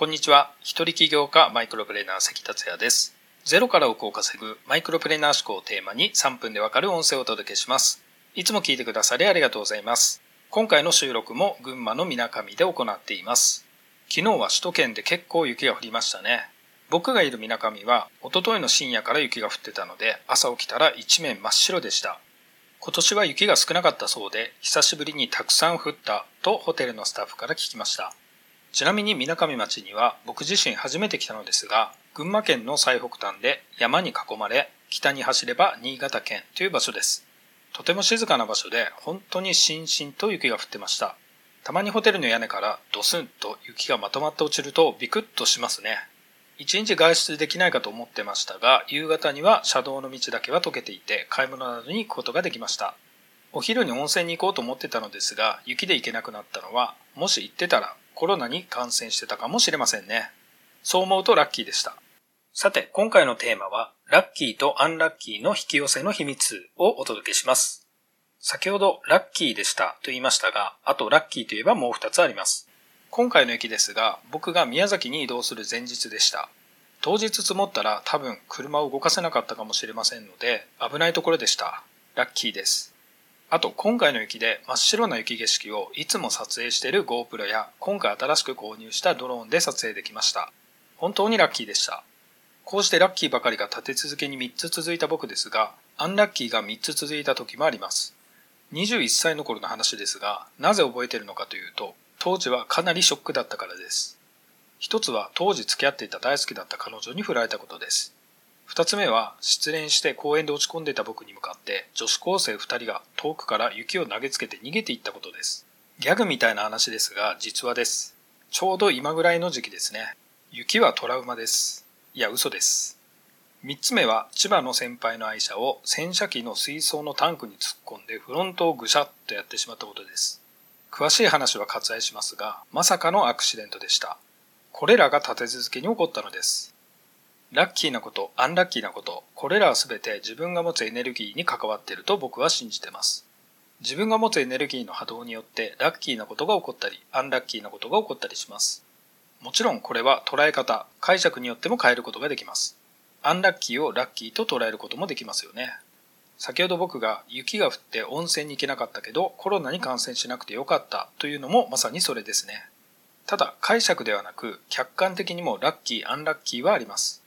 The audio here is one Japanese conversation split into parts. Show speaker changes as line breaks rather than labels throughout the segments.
こんにちは。一人起業家マイクロプレーナー関達也です。ゼロから億を稼ぐマイクロプレーナー思考をテーマに3分でわかる音声をお届けします。いつも聞いてくださりありがとうございます。今回の収録も群馬のみなかみで行っています。昨日は首都圏で結構雪が降りましたね。僕がいるみなかみは一昨日の深夜から雪が降ってたので朝起きたら一面真っ白でした。今年は雪が少なかったそうで久しぶりにたくさん降ったとホテルのスタッフから聞きました。ちなみに水上町には僕自身初めて来たのですが、群馬県の最北端で山に囲まれ、北に走れば新潟県という場所です。とても静かな場所で本当にしんしんと雪が降ってました。たまにホテルの屋根からドスンと雪がまとまって落ちるとビクッとしますね。一日外出できないかと思ってましたが、夕方には車道の道だけは溶けていて買い物などに行くことができました。お昼に温泉に行こうと思ってたのですが、雪で行けなくなったのは、もし行ってたらコロナに感染してたかもしれませんね。そう思うとラッキーでした。さて、今回のテーマは、ラッキーとアンラッキーの引き寄せの秘密をお届けします。先ほどラッキーでしたと言いましたが、あとラッキーといえばもう二つあります。今回の駅ですが、僕が宮崎に移動する前日でした。当日積もったら多分車を動かせなかったかもしれませんので、危ないところでした。ラッキーです。あと今回の雪で真っ白な雪景色をいつも撮影している GoPro や今回新しく購入したドローンで撮影できました。本当にラッキーでした。こうしてラッキーばかりが立て続けに3つ続いた僕ですが、アンラッキーが3つ続いた時もあります。21歳の頃の話ですが、なぜ覚えてるのかというと、当時はかなりショックだったからです。一つは当時付き合っていた大好きだった彼女に振られたことです。二つ目は失恋して公園で落ち込んでた僕に向かって女子高生二人が遠くから雪を投げつけて逃げていったことです。ギャグみたいな話ですが実話です。ちょうど今ぐらいの時期ですね。雪はトラウマです。いや嘘です。三つ目は千葉の先輩の愛車を洗車機の水槽のタンクに突っ込んでフロントをぐしゃっとやってしまったことです。詳しい話は割愛しますが、まさかのアクシデントでした。これらが立て続けに起こったのです。ラッキーなこと、アンラッキーなこと、これらは全て自分が持つエネルギーに関わっていると僕は信じてます。自分が持つエネルギーの波動によってラッキーなことが起こったり、アンラッキーなことが起こったりします。もちろんこれは捉え方、解釈によっても変えることができます。アンラッキーをラッキーと捉えることもできますよね。先ほど僕が雪が降って温泉に行けなかったけどコロナに感染しなくてよかったというのもまさにそれですね。ただ解釈ではなく客観的にもラッキー、アンラッキーはあります。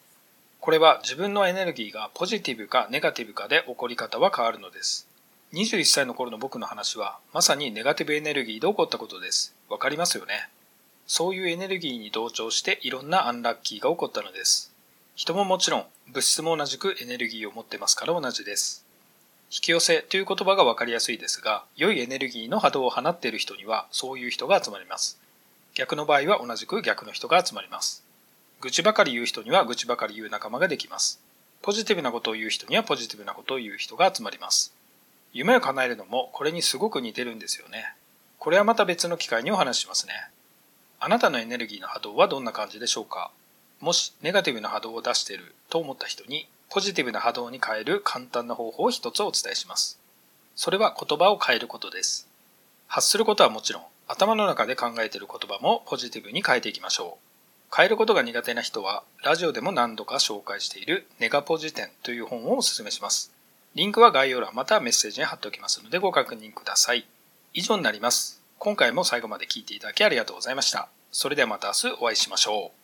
これは自分のエネルギーがポジティブかネガティブかで起こり方は変わるのです。21歳の頃の僕の話はまさにネガティブエネルギーで起こったことです。わかりますよね？そういうエネルギーに同調していろんなアンラッキーが起こったのです。人ももちろん物質も同じくエネルギーを持ってますから同じです。引き寄せという言葉がわかりやすいですが、良いエネルギーの波動を放っている人にはそういう人が集まります。逆の場合は同じく逆の人が集まります。愚痴ばかり言う人には愚痴ばかり言う仲間ができます。ポジティブなことを言う人にはポジティブなことを言う人が集まります。夢を叶えるのもこれにすごく似てるんですよね。これはまた別の機会にお話ししますね。あなたのエネルギーの波動はどんな感じでしょうか？もしネガティブな波動を出していると思った人にポジティブな波動に変える簡単な方法を一つお伝えします。それは言葉を変えることです。発することはもちろん頭の中で考えている言葉もポジティブに変えていきましょう。変えることが苦手な人は、ラジオでも何度か紹介しているネガポジテンという本をお勧めします。リンクは概要欄またメッセージに貼っておきますのでご確認ください。以上になります。今回も最後まで聴いていただきありがとうございました。それではまた明日お会いしましょう。